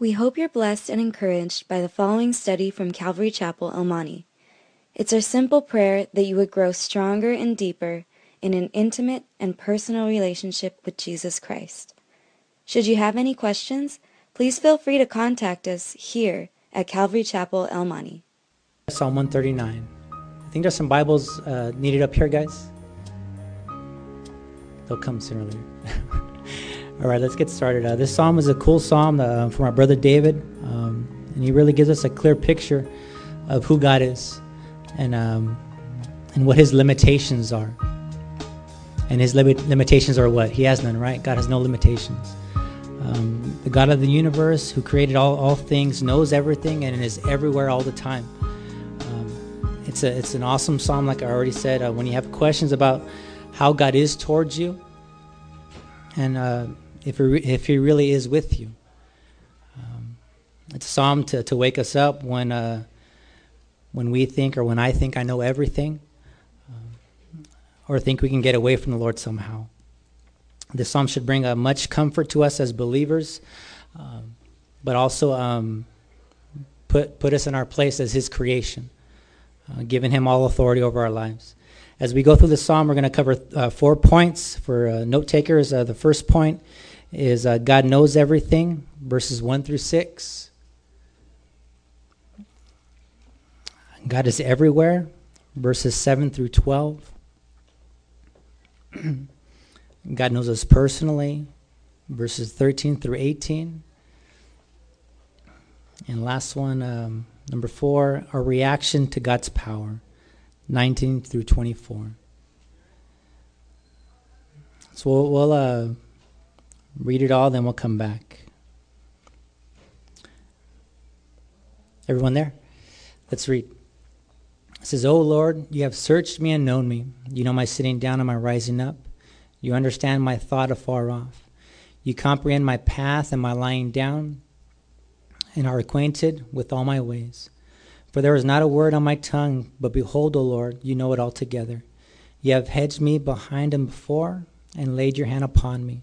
We hope you're blessed and encouraged by the following study from Calvary Chapel, El Monte. It's our simple prayer that you would grow stronger and deeper in an intimate and personal relationship with Jesus Christ. Should you have any questions, please feel free to contact us here at Calvary Chapel, El Monte. Psalm 139. I think there's some Bibles uh, needed up here, guys. They'll come sooner or later. All right, let's get started. Uh, this psalm is a cool psalm uh, from our brother David, um, and he really gives us a clear picture of who God is and um, and what His limitations are. And His limitations are what He has none, right? God has no limitations. Um, the God of the universe, who created all, all things, knows everything and is everywhere all the time. Um, it's a it's an awesome psalm, like I already said. Uh, when you have questions about how God is towards you, and uh, if he, if he really is with you. Um, it's a psalm to, to wake us up when, uh, when we think or when I think I know everything um, or think we can get away from the Lord somehow. This psalm should bring uh, much comfort to us as believers, um, but also um, put, put us in our place as His creation, uh, giving Him all authority over our lives. As we go through the psalm, we're going to cover uh, four points for uh, note takers. Uh, the first point is uh, God knows everything, verses 1 through 6. God is everywhere, verses 7 through 12. God knows us personally, verses 13 through 18. And last one, um, number four, our reaction to God's power, 19 through 24. So we'll, we'll uh, Read it all, then we'll come back. Everyone there? Let's read. It says, O Lord, you have searched me and known me. You know my sitting down and my rising up. You understand my thought afar off. You comprehend my path and my lying down, and are acquainted with all my ways. For there is not a word on my tongue, but behold, O Lord, you know it altogether. You have hedged me behind and before, and laid your hand upon me.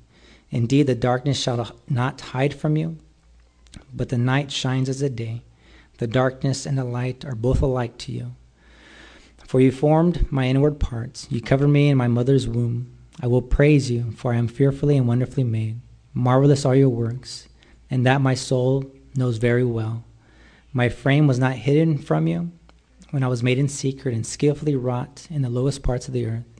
Indeed, the darkness shall not hide from you, but the night shines as the day. The darkness and the light are both alike to you. For you formed my inward parts, you covered me in my mother's womb. I will praise you, for I am fearfully and wonderfully made. Marvelous are your works, and that my soul knows very well. My frame was not hidden from you when I was made in secret and skillfully wrought in the lowest parts of the earth.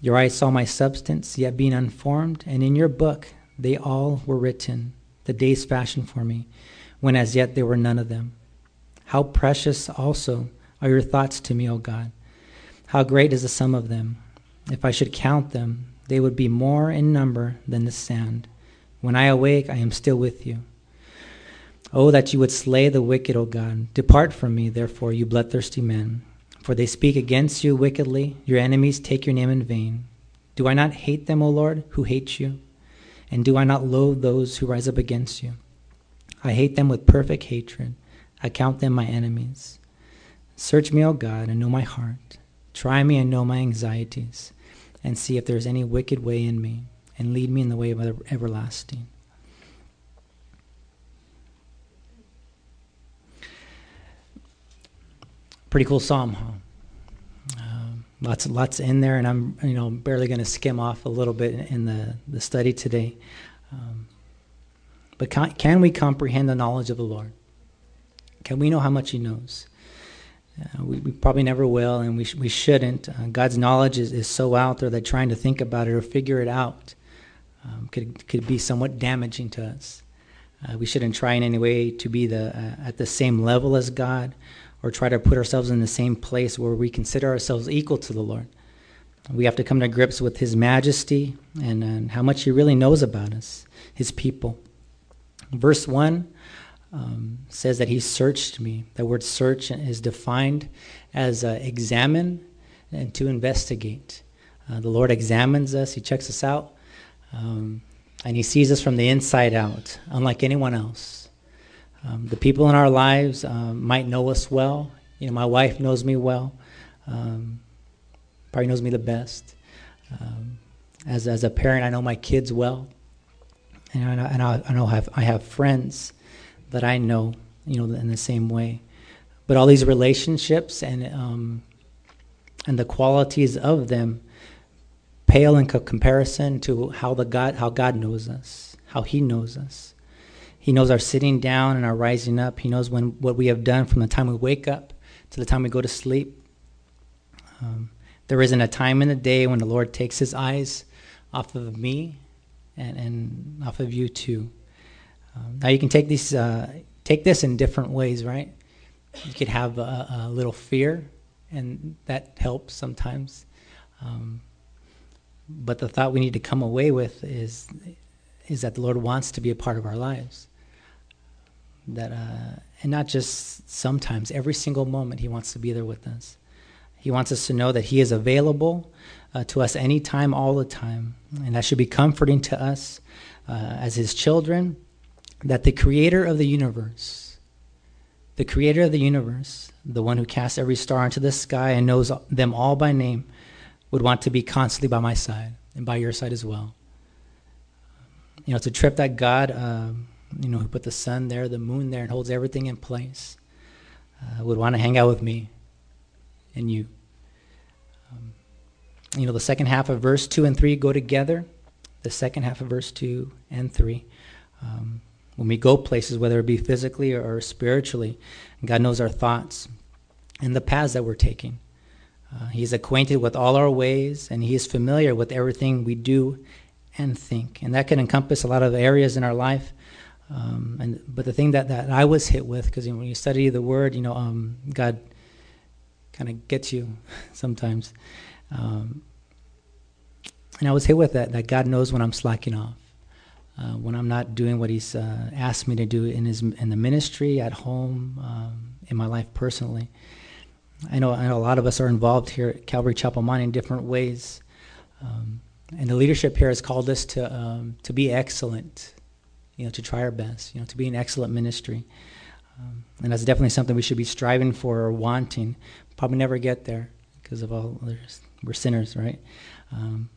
Your eyes saw my substance, yet being unformed, and in your book they all were written, the days fashioned for me, when as yet there were none of them. How precious also are your thoughts to me, O God! How great is the sum of them! If I should count them, they would be more in number than the sand. When I awake, I am still with you. Oh, that you would slay the wicked, O God. Depart from me, therefore, you bloodthirsty men. For they speak against you wickedly. Your enemies take your name in vain. Do I not hate them, O Lord, who hate you? And do I not loathe those who rise up against you? I hate them with perfect hatred. I count them my enemies. Search me, O God, and know my heart. Try me and know my anxieties, and see if there is any wicked way in me, and lead me in the way of everlasting. Pretty cool psalm, huh? Lots, lots in there, and I'm, you know, barely going to skim off a little bit in the, the study today. Um, but can, can, we comprehend the knowledge of the Lord? Can we know how much He knows? Uh, we, we, probably never will, and we, sh- we shouldn't. Uh, God's knowledge is, is so out there that trying to think about it or figure it out um, could, could be somewhat damaging to us. Uh, we shouldn't try in any way to be the, uh, at the same level as God or try to put ourselves in the same place where we consider ourselves equal to the Lord. We have to come to grips with His majesty and, and how much He really knows about us, His people. Verse 1 um, says that He searched me. That word search is defined as uh, examine and to investigate. Uh, the Lord examines us, He checks us out, um, and He sees us from the inside out, unlike anyone else. Um, the people in our lives um, might know us well. You know, my wife knows me well, um, probably knows me the best. Um, as, as a parent, I know my kids well. And I, and I, I know I have, I have friends that I know, you know, in the same way. But all these relationships and um, and the qualities of them pale in co- comparison to how the God how God knows us, how He knows us. He knows our sitting down and our rising up. He knows when what we have done from the time we wake up to the time we go to sleep. Um, there isn't a time in the day when the Lord takes His eyes off of me and, and off of you too. Um, now you can take these uh, take this in different ways, right? You could have a, a little fear, and that helps sometimes. Um, but the thought we need to come away with is is that the Lord wants to be a part of our lives. That uh, and not just sometimes, every single moment He wants to be there with us. He wants us to know that He is available uh, to us anytime, all the time. And that should be comforting to us uh, as His children that the Creator of the universe, the Creator of the universe, the one who casts every star into the sky and knows them all by name, would want to be constantly by my side and by your side as well. You know, it's a trip that God, um, you know, who put the sun there, the moon there, and holds everything in place, uh, would want to hang out with me and you. Um, you know, the second half of verse 2 and 3 go together. The second half of verse 2 and 3. Um, when we go places, whether it be physically or, or spiritually, God knows our thoughts and the paths that we're taking. Uh, he's acquainted with all our ways, and He is familiar with everything we do and think. And that can encompass a lot of areas in our life. Um, and but the thing that, that I was hit with, because you know, when you study the Word, you know, um, God kind of gets you sometimes. Um, and I was hit with that, that God knows when I'm slacking off, uh, when I'm not doing what He's uh, asked me to do in, his, in the ministry, at home, um, in my life personally. I know, I know a lot of us are involved here at Calvary Chapel Mine in different ways. Um, and the leadership here has called us to, um, to be excellent, you know, to try our best, you know, to be an excellent ministry. Um, and that's definitely something we should be striving for or wanting. Probably never get there because of all we're sinners, right? Um,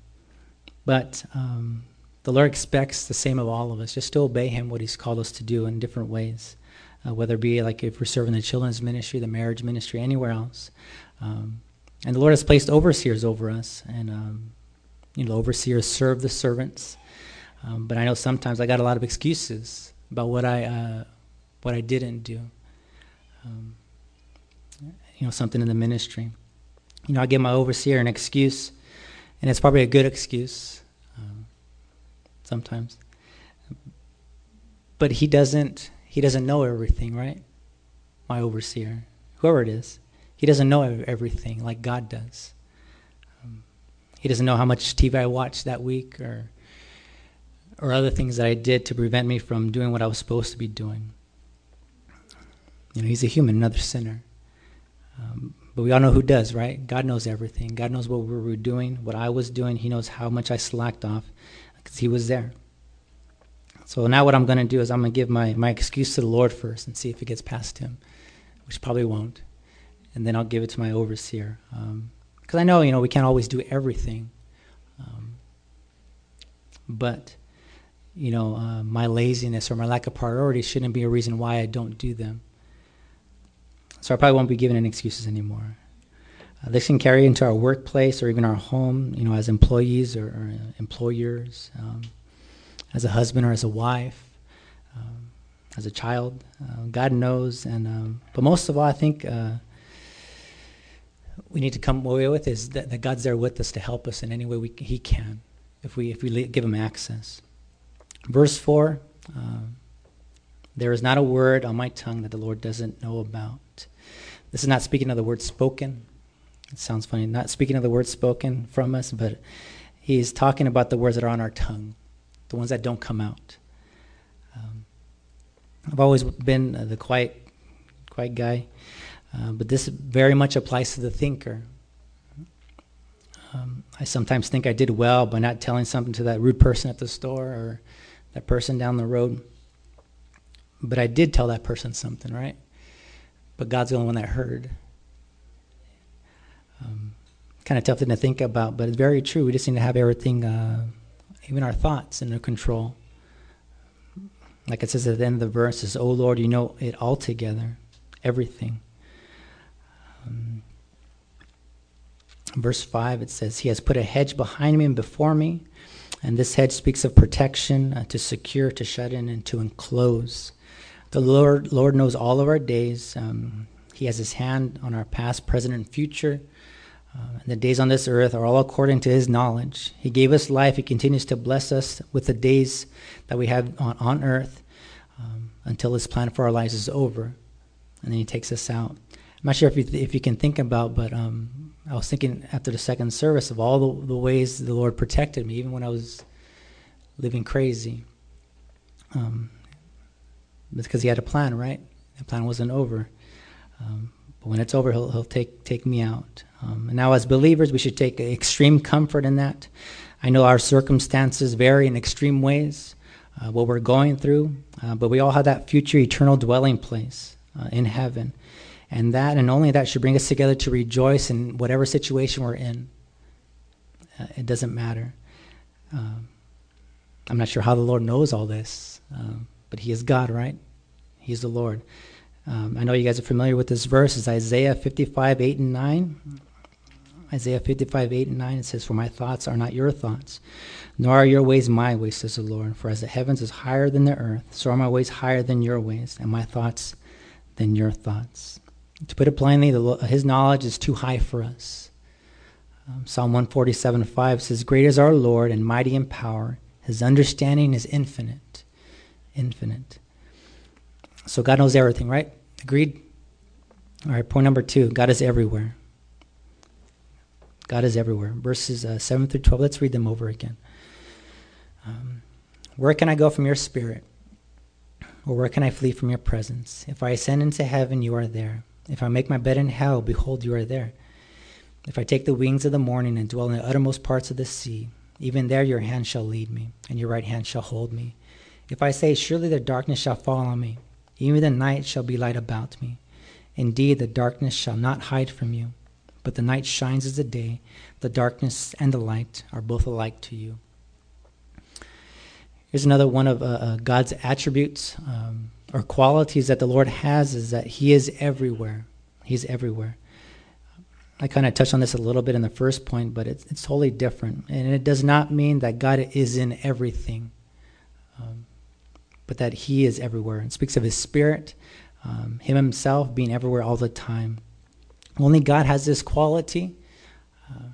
but um, the Lord expects the same of all of us, just to obey Him what He's called us to do in different ways, uh, whether it be like if we're serving the children's ministry, the marriage ministry, anywhere else. Um, and the Lord has placed overseers over us, and um, you know, overseers serve the servants. Um, but I know sometimes I got a lot of excuses about what I uh, what I didn't do. Um, you know, something in the ministry. You know, I give my overseer an excuse, and it's probably a good excuse um, sometimes. But he doesn't. He doesn't know everything, right? My overseer, whoever it is, he doesn't know everything like God does. Um, he doesn't know how much TV I watched that week, or or other things that I did to prevent me from doing what I was supposed to be doing. You know, he's a human, another sinner. Um, but we all know who does, right? God knows everything. God knows what we were doing, what I was doing. He knows how much I slacked off because He was there. So now what I'm going to do is I'm going to give my, my excuse to the Lord first and see if it gets past Him, which probably won't. And then I'll give it to my overseer. Because um, I know, you know, we can't always do everything. Um, but, you know, uh, my laziness or my lack of priority shouldn't be a reason why I don't do them. So I probably won't be giving any excuses anymore. Uh, this can carry into our workplace or even our home, you know, as employees or, or employers, um, as a husband or as a wife, um, as a child. Uh, God knows, and um, but most of all, I think uh, we need to come away with is that, that, God's there with us to help us in any way we, He can, if we if we give Him access. Verse four. Um, there is not a word on my tongue that the Lord doesn't know about. This is not speaking of the word spoken. It sounds funny, not speaking of the words spoken from us, but he's talking about the words that are on our tongue, the ones that don't come out. Um, I've always been the quiet, quiet guy, uh, but this very much applies to the thinker. Um, I sometimes think I did well by not telling something to that rude person at the store or that person down the road. But I did tell that person something, right? But God's the only one that heard. Um, kind of tough thing to think about, but it's very true. We just need to have everything, uh, even our thoughts, under control. Like it says at the end of the verse, says, "Oh Lord, you know it all together, everything." Um, verse five, it says, "He has put a hedge behind me and before me." And this hedge speaks of protection, uh, to secure, to shut in, and to enclose. The Lord, Lord knows all of our days. Um, he has His hand on our past, present, and future. Uh, and the days on this earth are all according to His knowledge. He gave us life. He continues to bless us with the days that we have on, on earth um, until His plan for our lives is over. And then He takes us out. I'm not sure if you, th- if you can think about, but um, I was thinking after the second service of all the, the ways the Lord protected me, even when I was living crazy. Um, because He had a plan, right? The plan wasn't over. Um, but when it's over, He'll, he'll take, take me out. Um, and now, as believers, we should take extreme comfort in that. I know our circumstances vary in extreme ways, uh, what we're going through, uh, but we all have that future eternal dwelling place uh, in heaven. And that and only that should bring us together to rejoice in whatever situation we're in. Uh, it doesn't matter. Um, I'm not sure how the Lord knows all this, um, but He is God, right? He's the Lord. Um, I know you guys are familiar with this verse. It's Isaiah 55, 8 and 9. Isaiah 55, 8 and 9, it says, For my thoughts are not your thoughts, nor are your ways my ways, says the Lord. For as the heavens is higher than the earth, so are my ways higher than your ways, and my thoughts than your thoughts. To put it plainly, the, his knowledge is too high for us. Um, Psalm 147 5 says, Great is our Lord and mighty in power. His understanding is infinite. Infinite. So God knows everything, right? Agreed? All right, point number two God is everywhere. God is everywhere. Verses uh, 7 through 12, let's read them over again. Um, where can I go from your spirit? Or where can I flee from your presence? If I ascend into heaven, you are there. If I make my bed in hell, behold, you are there. If I take the wings of the morning and dwell in the uttermost parts of the sea, even there your hand shall lead me, and your right hand shall hold me. If I say, Surely the darkness shall fall on me, even the night shall be light about me. Indeed, the darkness shall not hide from you, but the night shines as the day. The darkness and the light are both alike to you. Here's another one of uh, uh, God's attributes um, or qualities that the Lord has is that He is everywhere. He's everywhere. I kind of touched on this a little bit in the first point, but it's, it's totally different. And it does not mean that God is in everything, um, but that He is everywhere. It speaks of His Spirit, um, Him Himself being everywhere all the time. Only God has this quality. Uh,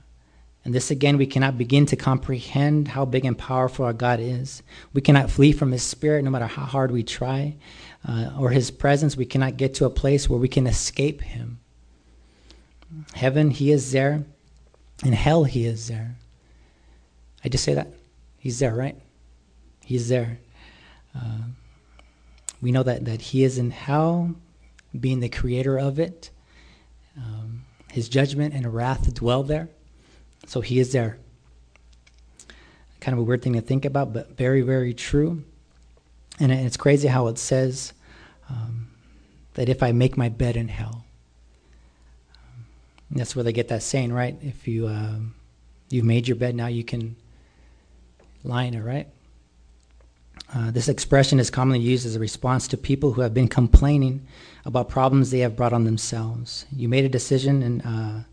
and this again, we cannot begin to comprehend how big and powerful our God is. We cannot flee from His Spirit no matter how hard we try, uh, or His presence. We cannot get to a place where we can escape Him. Heaven, He is there. In hell, He is there. I just say that. He's there, right? He's there. Uh, we know that, that He is in hell, being the creator of it. Um, his judgment and wrath dwell there. So he is there. Kind of a weird thing to think about, but very, very true. And it's crazy how it says um, that if I make my bed in hell, um, that's where they get that saying, right? If you um, you've made your bed, now you can lie in it, right? Uh, this expression is commonly used as a response to people who have been complaining about problems they have brought on themselves. You made a decision and uh,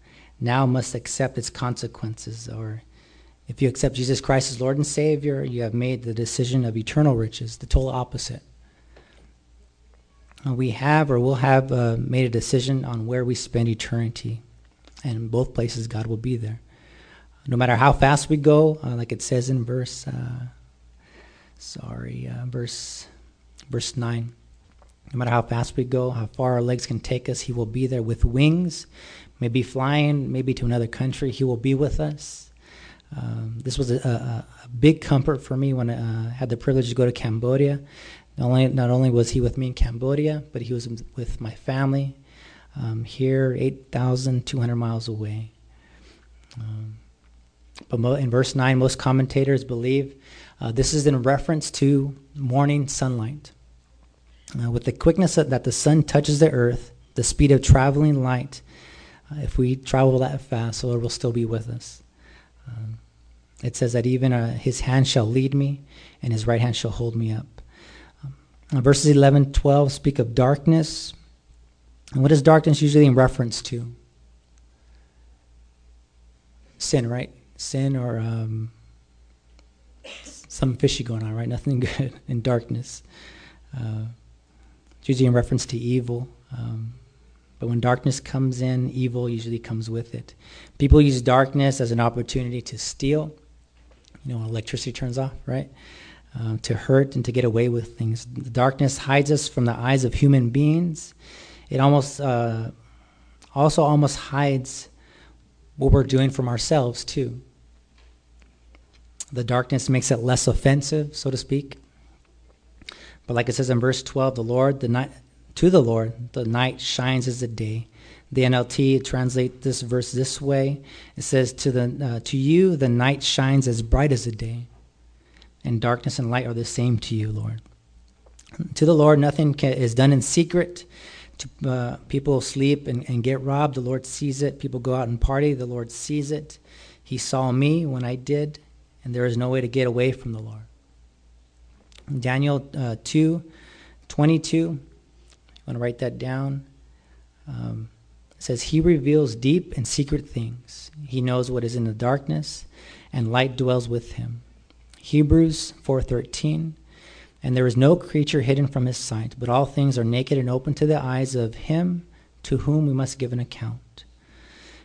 now must accept its consequences. Or if you accept Jesus Christ as Lord and Savior, you have made the decision of eternal riches, the total opposite. Uh, we have or will have uh, made a decision on where we spend eternity. And in both places, God will be there. No matter how fast we go, uh, like it says in verse, uh, sorry, uh, verse, verse 9. No matter how fast we go, how far our legs can take us, He will be there with wings maybe flying, maybe to another country. He will be with us. Um, this was a, a, a, big comfort for me when I uh, had the privilege to go to Cambodia. Not only, not only was he with me in Cambodia, but he was with my family um, here, 8,200 miles away. Um, but in verse 9, most commentators believe uh, this is in reference to morning sunlight. Uh, with the quickness that the sun touches the earth, the speed of traveling light, uh, if we travel that fast, the Lord will still be with us. Um, it says that even uh, his hand shall lead me, and his right hand shall hold me up. Um, verses 11 12 speak of darkness. And what is darkness usually in reference to? Sin, right? Sin or um, some fishy going on, right? Nothing good in darkness. Uh, it's usually in reference to evil. Um, but when darkness comes in, evil usually comes with it. People use darkness as an opportunity to steal. You know, when electricity turns off, right? Um, to hurt and to get away with things. The darkness hides us from the eyes of human beings. It almost uh, also almost hides what we're doing from ourselves too. The darkness makes it less offensive, so to speak. But like it says in verse 12, the Lord, the night, to the Lord, the night shines as the day. The NLT translates this verse this way. It says, "To the uh, to you, the night shines as bright as the day, and darkness and light are the same to you, Lord." To the Lord, nothing can, is done in secret. To, uh, people sleep and, and get robbed. The Lord sees it. People go out and party. The Lord sees it. He saw me when I did, and there is no way to get away from the Lord. Daniel uh, 2 22 want to write that down. Um, says, He reveals deep and secret things. He knows what is in the darkness, and light dwells with him. Hebrews 4.13, And there is no creature hidden from his sight, but all things are naked and open to the eyes of him to whom we must give an account.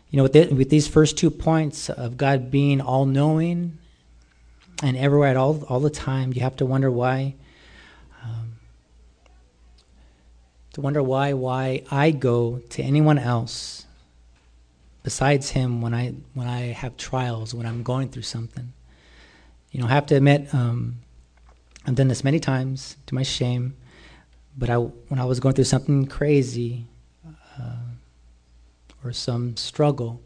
You know, with, the, with these first two points of God being all knowing and everywhere at all, all the time, you have to wonder why um, to wonder why why I go to anyone else besides him when I when I have trials when I'm going through something. You know, I have to admit um, I've done this many times to my shame, but I when I was going through something crazy uh, or some struggle,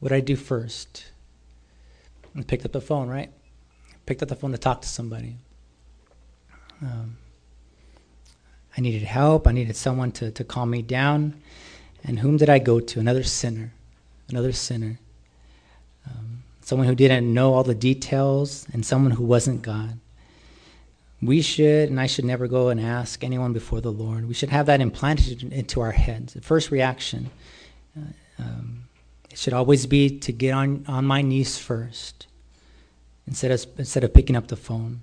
what I do first? I picked up the phone, right? Picked up the phone to talk to somebody. Um, I needed help. I needed someone to, to calm me down. And whom did I go to? Another sinner. Another sinner. Um, someone who didn't know all the details and someone who wasn't God. We should, and I should never go and ask anyone before the Lord. We should have that implanted into our heads. The first reaction, uh, um, it should always be to get on, on my knees first instead of, instead of picking up the phone.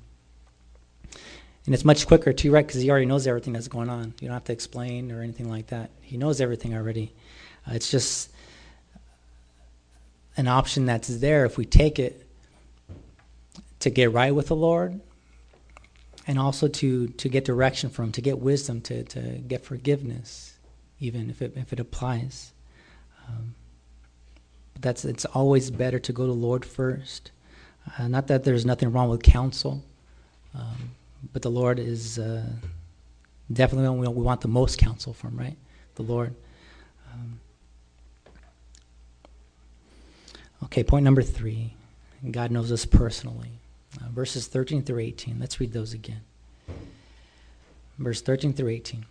And it's much quicker too, right? Because he already knows everything that's going on. You don't have to explain or anything like that. He knows everything already. Uh, it's just an option that's there if we take it to get right with the Lord and also to, to get direction from, to get wisdom, to, to get forgiveness, even if it, if it applies. Um, that's, it's always better to go to the Lord first. Uh, not that there's nothing wrong with counsel. Um, but the Lord is uh, definitely we, we want the most counsel from, right? The Lord. Um, okay, point number three. God knows us personally. Uh, verses 13 through 18. Let's read those again. Verse 13 through 18.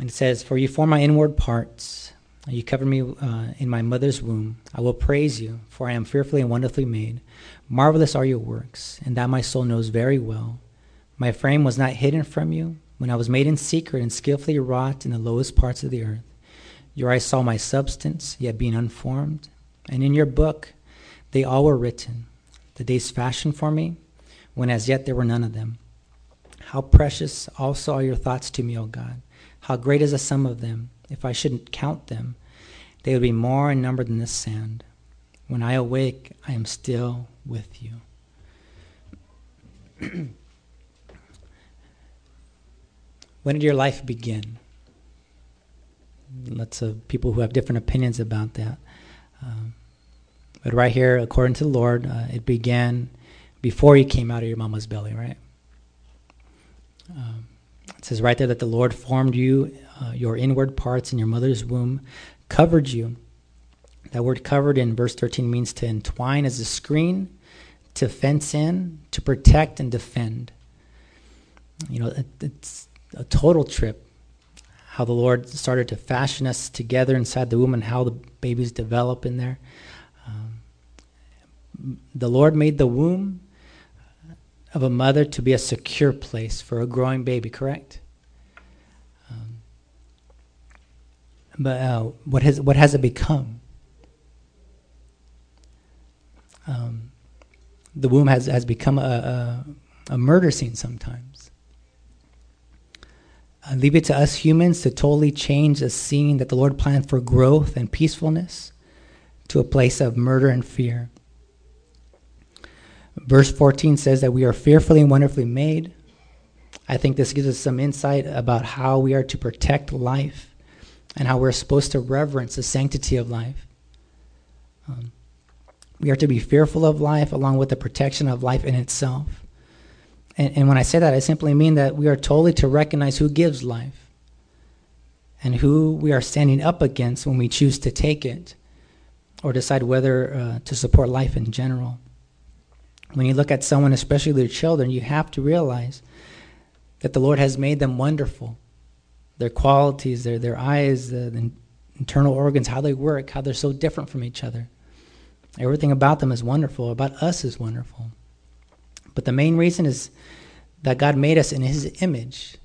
And it says, For you form my inward parts. You covered me uh, in my mother's womb. I will praise you, for I am fearfully and wonderfully made. Marvelous are your works, and that my soul knows very well. My frame was not hidden from you when I was made in secret and skillfully wrought in the lowest parts of the earth. Your eyes saw my substance, yet being unformed. And in your book they all were written, the days fashioned for me, when as yet there were none of them. How precious also are your thoughts to me, O God. How great is the sum of them. If I shouldn't count them, they would be more in number than the sand. When I awake, I am still with you. When did your life begin? Lots of people who have different opinions about that. Um, but right here, according to the Lord, uh, it began before you came out of your mama's belly, right? Um, It says right there that the Lord formed you, uh, your inward parts in your mother's womb, covered you. That word covered in verse 13 means to entwine as a screen, to fence in, to protect and defend. You know, it, it's a total trip how the Lord started to fashion us together inside the womb and how the babies develop in there. The Lord made the womb of a mother to be a secure place for a growing baby, correct? Um, but uh, what has what has it become? Um, the womb has, has become a, a, a murder scene sometimes. Uh, leave it to us humans to totally change the scene that the Lord planned for growth and peacefulness to a place of murder and fear. Verse 14 says that we are fearfully and wonderfully made. I think this gives us some insight about how we are to protect life and how we're supposed to reverence the sanctity of life. Um, we are to be fearful of life along with the protection of life in itself. And, and when I say that, I simply mean that we are totally to recognize who gives life and who we are standing up against when we choose to take it or decide whether uh, to support life in general. When you look at someone, especially their children, you have to realize that the Lord has made them wonderful. Their qualities, their, their eyes, the, the internal organs, how they work, how they're so different from each other. Everything about them is wonderful, about us is wonderful. But the main reason is that God made us in His image,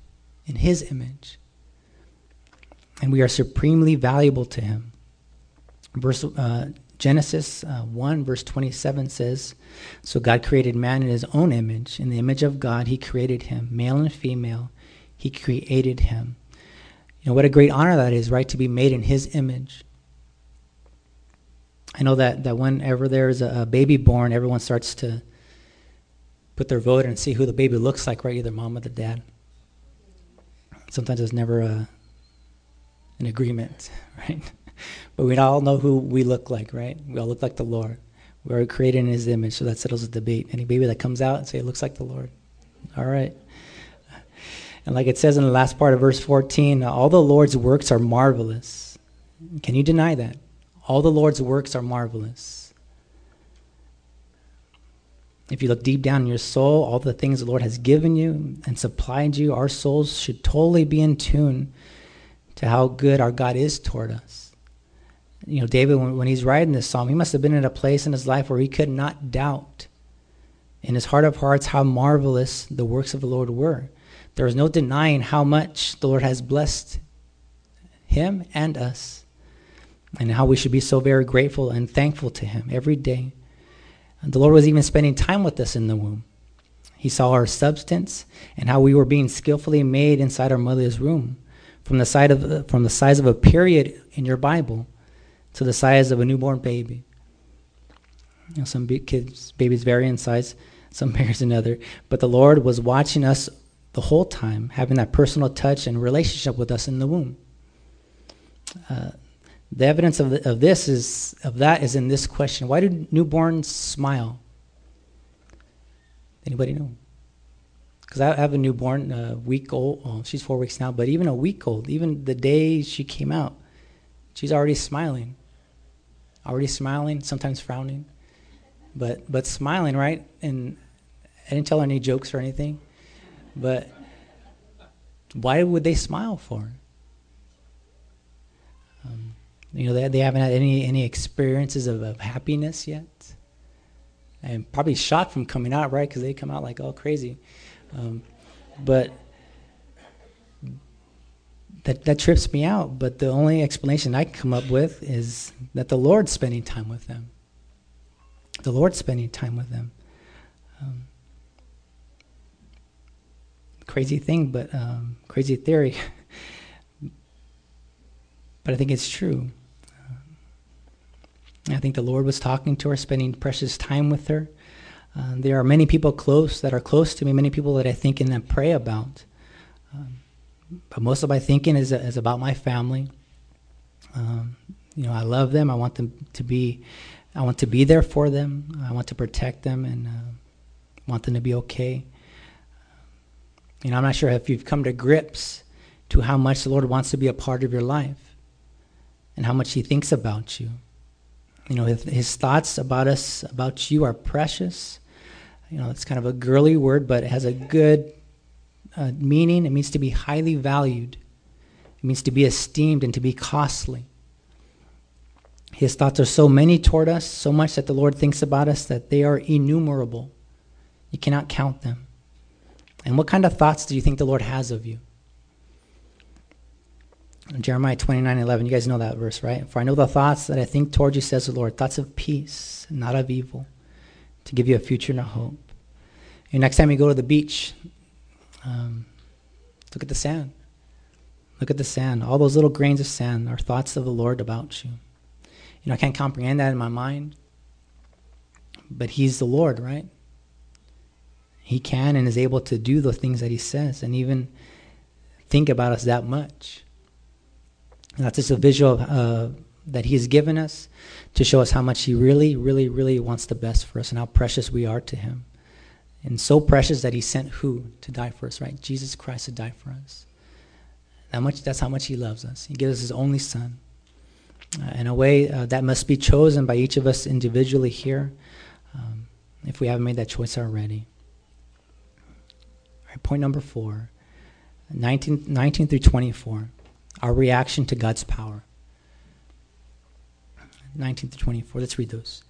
in His image. And we are supremely valuable to Him. Verse uh, Genesis uh, 1, verse 27 says So God created man in His own image. In the image of God, He created him, male and female. He created him. You know, what a great honor that is, right? To be made in His image. I know that, that whenever there's a, a baby born, everyone starts to put their vote and see who the baby looks like, right? Either mom or the dad. Sometimes there's never a, an agreement, right? but we all know who we look like, right? We all look like the Lord. We are created in His image, so that settles the debate. Any baby that comes out and say it looks like the Lord, all right. And like it says in the last part of verse 14, all the Lord's works are marvelous. Can you deny that? All the Lord's works are marvelous. If you look deep down in your soul, all the things the Lord has given you and supplied you, our souls should totally be in tune to how good our God is toward us. You know, David, when, he's writing this psalm, he must have been in a place in his life where he could not doubt in his heart of hearts how marvelous the works of the Lord were. There is no denying how much the Lord has blessed him and us and how we should be so very grateful and thankful to Him every day. The Lord was even spending time with us in the womb. He saw our substance and how we were being skillfully made inside our mother's womb, from the side of from the size of a period in your Bible to the size of a newborn baby. You know, some kids, babies vary in size, some bigger than other. But the Lord was watching us the whole time, having that personal touch and relationship with us in the womb. Uh, the evidence of, the, of this is of that is in this question: Why do newborns smile? Anybody know? Because I have a newborn, a week old. She's four weeks now, but even a week old, even the day she came out, she's already smiling. Already smiling, sometimes frowning, but but smiling, right? And I didn't tell her any jokes or anything, but why would they smile for? Um, you know, they, they haven't had any, any experiences of, of happiness yet. And probably shocked from coming out, right? Because they come out like all crazy. Um, but that, that trips me out. But the only explanation I can come up with is that the Lord's spending time with them. The Lord's spending time with them. Um, crazy thing, but um, crazy theory. but I think it's true. I think the Lord was talking to her, spending precious time with her. Uh, there are many people close that are close to me, many people that I think and that pray about. But most of my thinking is, is about my family. Um, you know, I love them. I want them to be, I want to be there for them. I want to protect them and uh, want them to be okay. You know, I'm not sure if you've come to grips to how much the Lord wants to be a part of your life and how much He thinks about you. You know, his, his thoughts about us, about you, are precious. You know, it's kind of a girly word, but it has a good uh, meaning. It means to be highly valued, it means to be esteemed and to be costly. His thoughts are so many toward us, so much that the Lord thinks about us that they are innumerable. You cannot count them. And what kind of thoughts do you think the Lord has of you? Jeremiah 29 11, you guys know that verse, right? For I know the thoughts that I think toward you, says the Lord, thoughts of peace, not of evil, to give you a future and a hope. And next time you go to the beach, um, look at the sand. Look at the sand. All those little grains of sand are thoughts of the Lord about you. You know, I can't comprehend that in my mind, but He's the Lord, right? He can and is able to do the things that He says and even think about us that much. And that's just a visual uh, that He has given us to show us how much He really, really, really wants the best for us and how precious we are to Him. And so precious that He sent who to die for us, right? Jesus Christ to die for us. That much, that's how much He loves us. He gives us His only Son. Uh, in a way uh, that must be chosen by each of us individually here um, if we haven't made that choice already. All right, point number four 19, 19 through 24 our reaction to God's power. 19 to 24. Let's read those.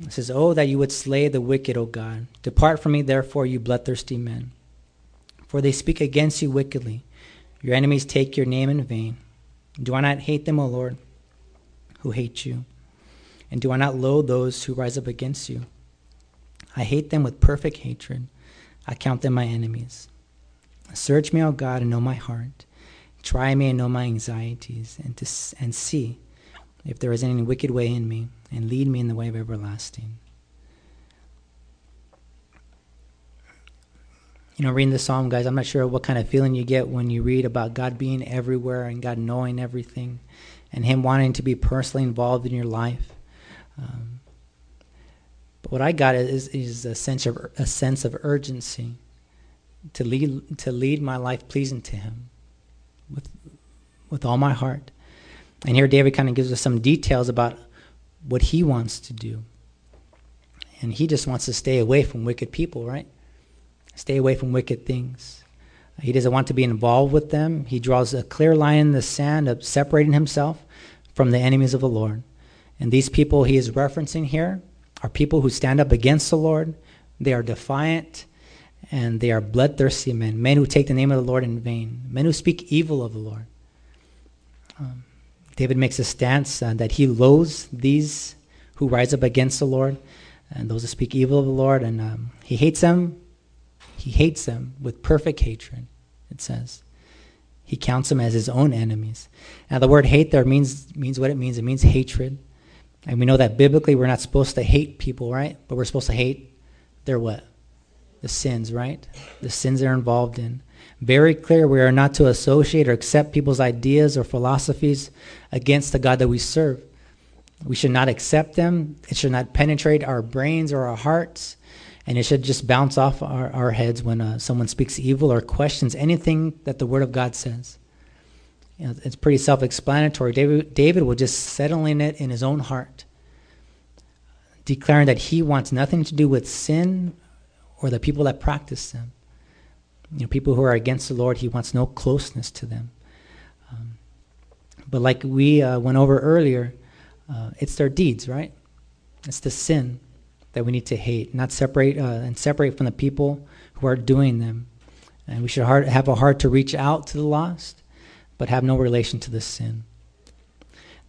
It says, Oh, that you would slay the wicked, O God. Depart from me, therefore, you bloodthirsty men. For they speak against you wickedly. Your enemies take your name in vain. Do I not hate them, O Lord, who hate you? And do I not loathe those who rise up against you? I hate them with perfect hatred. I count them my enemies. Search me, O God, and know my heart. Try me and know my anxieties, and, to, and see if there is any wicked way in me, and lead me in the way of everlasting. You know, reading the psalm, guys, I'm not sure what kind of feeling you get when you read about God being everywhere and God knowing everything and Him wanting to be personally involved in your life. Um, but what I got is, is a sense of a sense of urgency to lead to lead my life pleasing to Him with, with all my heart. And here David kind of gives us some details about what he wants to do. And he just wants to stay away from wicked people, right? Stay away from wicked things. He doesn't want to be involved with them. He draws a clear line in the sand of separating himself from the enemies of the Lord. And these people he is referencing here are people who stand up against the Lord. They are defiant and they are bloodthirsty men, men who take the name of the Lord in vain, men who speak evil of the Lord. Um, David makes a stance uh, that he loathes these who rise up against the Lord and those who speak evil of the Lord, and um, he hates them. He hates them with perfect hatred, it says. He counts them as his own enemies. Now, the word hate there means, means what it means it means hatred. And we know that biblically we're not supposed to hate people, right? But we're supposed to hate their what? the sins, right? The sins they're involved in. Very clear, we are not to associate or accept people's ideas or philosophies against the God that we serve. We should not accept them. It should not penetrate our brains or our hearts. And it should just bounce off our, our heads when uh, someone speaks evil or questions anything that the Word of God says. You know, it's pretty self explanatory. David, David will just settle in it in his own heart, declaring that he wants nothing to do with sin or the people that practice them. You know, people who are against the Lord, he wants no closeness to them. Um, but like we uh, went over earlier, uh, it's their deeds, right? It's the sin that we need to hate, not separate uh, and separate from the people who are doing them. And we should hard, have a heart to reach out to the lost, but have no relation to the sin.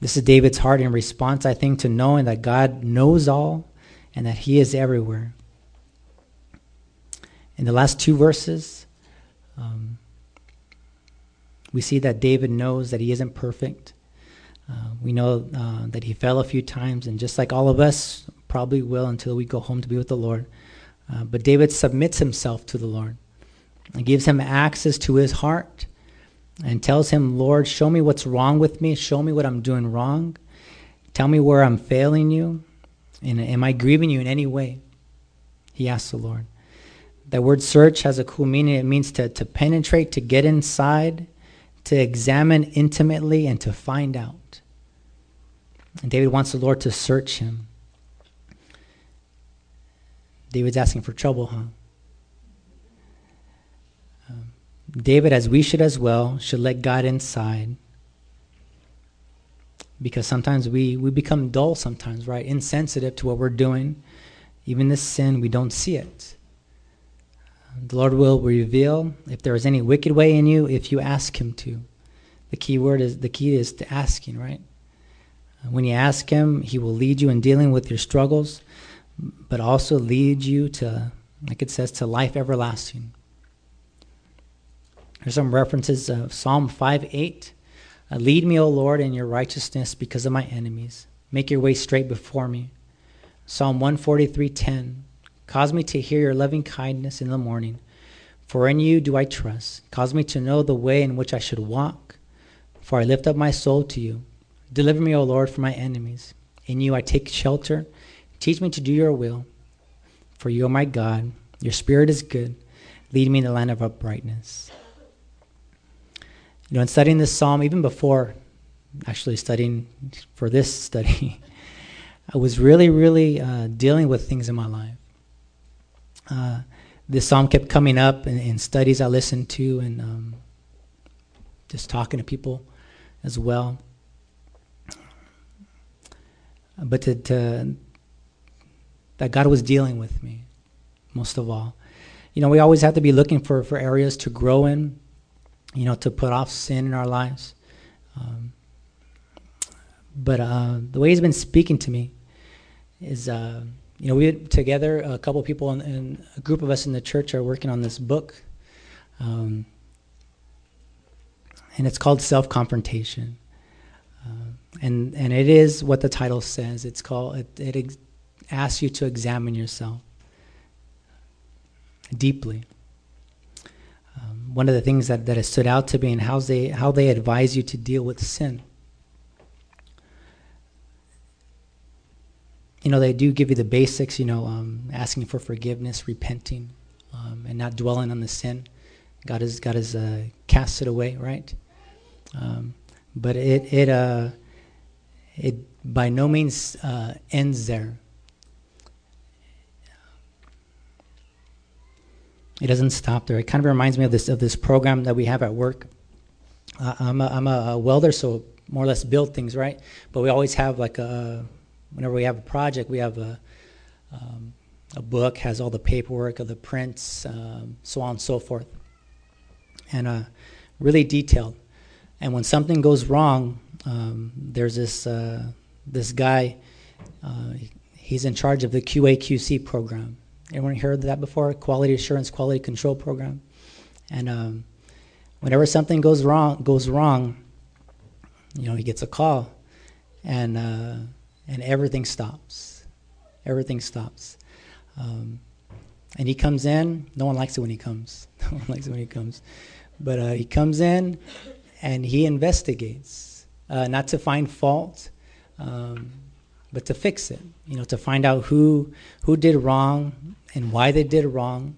This is David's heart in response, I think, to knowing that God knows all and that He is everywhere. In the last two verses, um, we see that David knows that he isn't perfect. Uh, we know uh, that he fell a few times, and just like all of us probably will until we go home to be with the Lord. Uh, but David submits himself to the Lord and gives him access to his heart and tells him, Lord, show me what's wrong with me. Show me what I'm doing wrong. Tell me where I'm failing you. And am I grieving you in any way? He asks the Lord. That word search has a cool meaning. It means to, to penetrate, to get inside, to examine intimately, and to find out. And David wants the Lord to search him. David's asking for trouble, huh? Um, David, as we should as well, should let God inside. Because sometimes we, we become dull, sometimes, right? Insensitive to what we're doing. Even this sin, we don't see it. The Lord will reveal if there is any wicked way in you if you ask Him to. The key word is the key is to asking, right? When you ask Him, He will lead you in dealing with your struggles, but also lead you to, like it says, to life everlasting. There's some references of Psalm 5 8. Uh, lead me, O Lord, in your righteousness because of my enemies. Make your way straight before me. Psalm 143:10. Cause me to hear your loving kindness in the morning, for in you do I trust. Cause me to know the way in which I should walk, for I lift up my soul to you. Deliver me, O Lord, from my enemies. In you I take shelter. Teach me to do your will, for you are my God. Your spirit is good. Lead me in the land of uprightness. You know, in studying this psalm, even before actually studying for this study, I was really, really uh, dealing with things in my life. Uh, this psalm kept coming up in, in, studies I listened to and um, just talking to people as well. But to, to, that God was dealing with me, most of all. You know, we always have to be looking for, for areas to grow in, you know, to put off sin in our lives. Um, but uh, the way He's been speaking to me is, uh, you know, we together, a couple people and a group of us in the church are working on this book. Um, and it's called Self Confrontation. Uh, and, and it is what the title says. It's called, it, it ex- asks you to examine yourself deeply. Um, one of the things that, that has stood out to me and how they, how they advise you to deal with sin. You know, they do give you the basics, you know, um, asking for forgiveness, repenting, um, and not dwelling on the sin. God has, God has uh, cast it away, right? Um, but it, it, uh, it by no means uh, ends there. It doesn't stop there. It kind of reminds me of this of this program that we have at work. Uh, I'm, a, I'm a welder, so more or less build things, right? But we always have like a whenever we have a project, we have a, um, a book, has all the paperwork of the prints, um, so on and so forth. And uh, really detailed. And when something goes wrong, um, there's this, uh, this guy, uh, he's in charge of the QA/QC program. Anyone heard that before? Quality Assurance, Quality Control Program. And um, whenever something goes wrong, goes wrong, you know, he gets a call, and uh, and everything stops. Everything stops. Um, and he comes in. No one likes it when he comes. No one likes it when he comes. But uh, he comes in and he investigates, uh, not to find fault, um, but to fix it. You know, to find out who who did wrong and why they did wrong.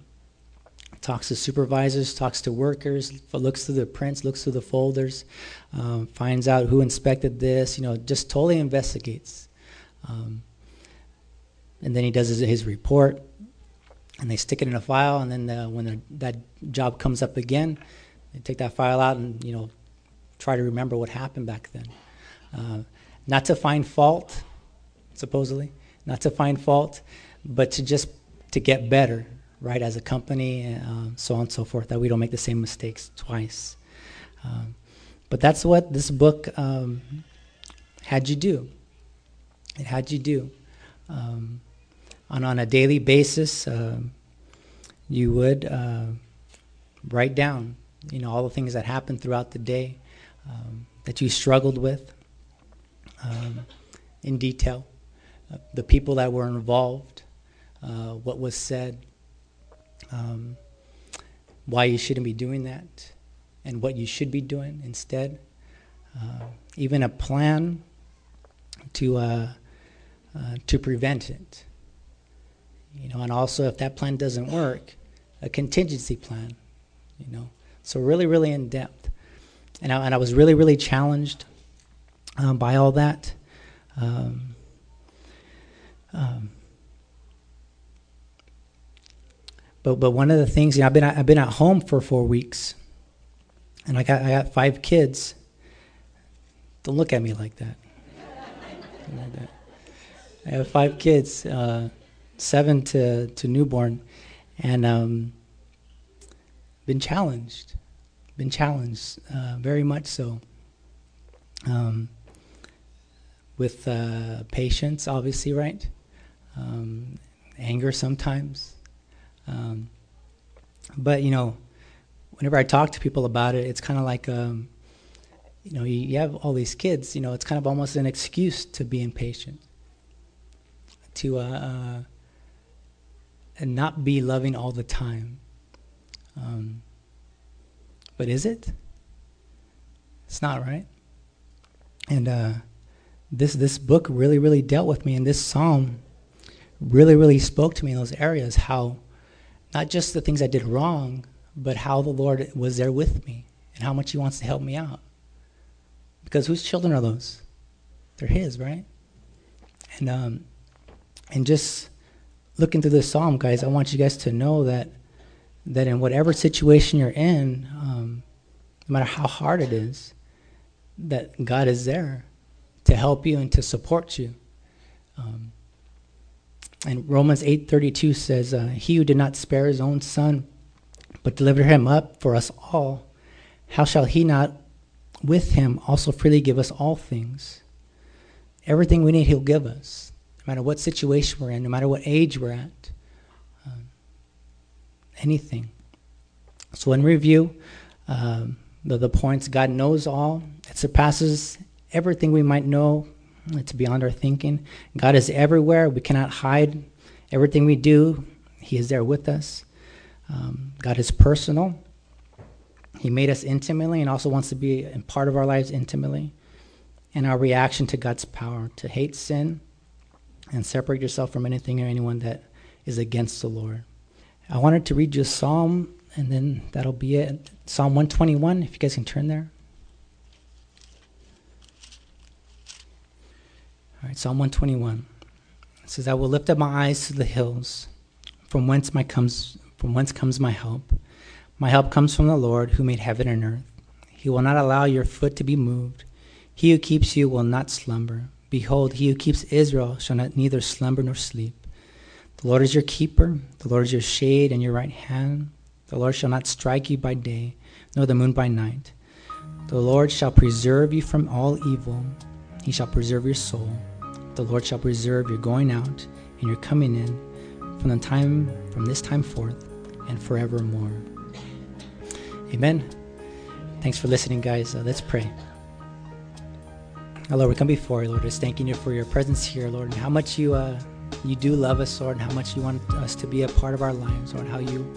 Talks to supervisors, talks to workers, looks through the prints, looks through the folders, um, finds out who inspected this. You know, just totally investigates. Um, and then he does his, his, report, and they stick it in a file. And then the, when the, that job comes up again, they take that file out and you know try to remember what happened back then. Uh, not to find fault, supposedly, not to find fault, but to just to get better, right, as a company, uh, so on and so forth, that we don't make the same mistakes twice. Um, but that's what this book um, had you do. It had you do. Um, on, on a daily basis, uh, you would uh, write down, you know, all the things that happened throughout the day um, that you struggled with um, in detail, uh, the people that were involved, uh, what was said, um, why you shouldn't be doing that, and what you should be doing instead. Uh, even a plan to uh, uh, to prevent it. You know, and also if that plan doesn't work, a contingency plan, you know. So really, really in depth, and I, and I was really, really challenged um, by all that. Um, um, but but one of the things, you know, I've been I've been at home for four weeks, and I got I got five kids. Don't look at me like that. Like that. I have five kids, uh, seven to to newborn, and um, been challenged, been challenged uh, very much so. Um, with uh, patience, obviously, right? Um, anger sometimes. Um, but, you know, whenever I talk to people about it, it's kind of like, um, you know, you, you, have all these kids, you know, it's kind of almost an excuse to be impatient, to uh, uh, and not be loving all the time. Um, but is it? It's not, right? And, uh, this this book really really dealt with me and this psalm really really spoke to me in those areas how not just the things i did wrong but how the lord was there with me and how much he wants to help me out because whose children are those they're his right and um and just looking through this psalm guys i want you guys to know that that in whatever situation you're in um, no matter how hard it is that god is there to help you and to support you. Um, and Romans 8:32 says, uh, "He who did not spare his own son, but delivered him up for us all, how shall he not with him also freely give us all things? Everything we need, he'll give us, no matter what situation we're in, no matter what age we're at, um, anything." So, in review, um, the, the points God knows all, it surpasses everything we might know. It's beyond our thinking. God is everywhere. We cannot hide everything we do. He is there with us. Um, God is personal. He made us intimately and also wants to be a part of our lives intimately. And our reaction to God's power to hate sin and separate yourself from anything or anyone that is against the Lord. I wanted to read you a psalm, and then that'll be it. Psalm 121, if you guys can turn there. All right, Psalm 121 it says, "I will lift up my eyes to the hills, from whence my comes from whence comes my help. My help comes from the Lord, who made heaven and earth. He will not allow your foot to be moved. He who keeps you will not slumber. Behold, he who keeps Israel shall not neither slumber nor sleep. The Lord is your keeper. The Lord is your shade and your right hand. The Lord shall not strike you by day, nor the moon by night. The Lord shall preserve you from all evil. He shall preserve your soul. The Lord shall preserve your going out and your coming in from the time from this time forth and forevermore. Amen. Thanks for listening, guys. Uh, let's pray. Oh, Lord, we come before you, Lord, just thanking you for your presence here, Lord, and how much you uh, you do love us, Lord, and how much you want us to be a part of our lives, Lord, how you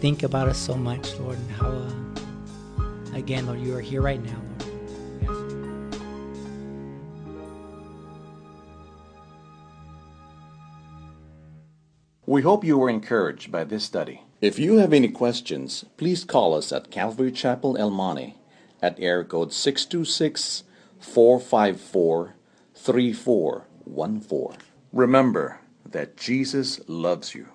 think about us so much, Lord, and how, uh, again, Lord, you are here right now, Lord. We hope you were encouraged by this study. If you have any questions, please call us at Calvary Chapel El Monte at air code 626 454 3414. Remember that Jesus loves you.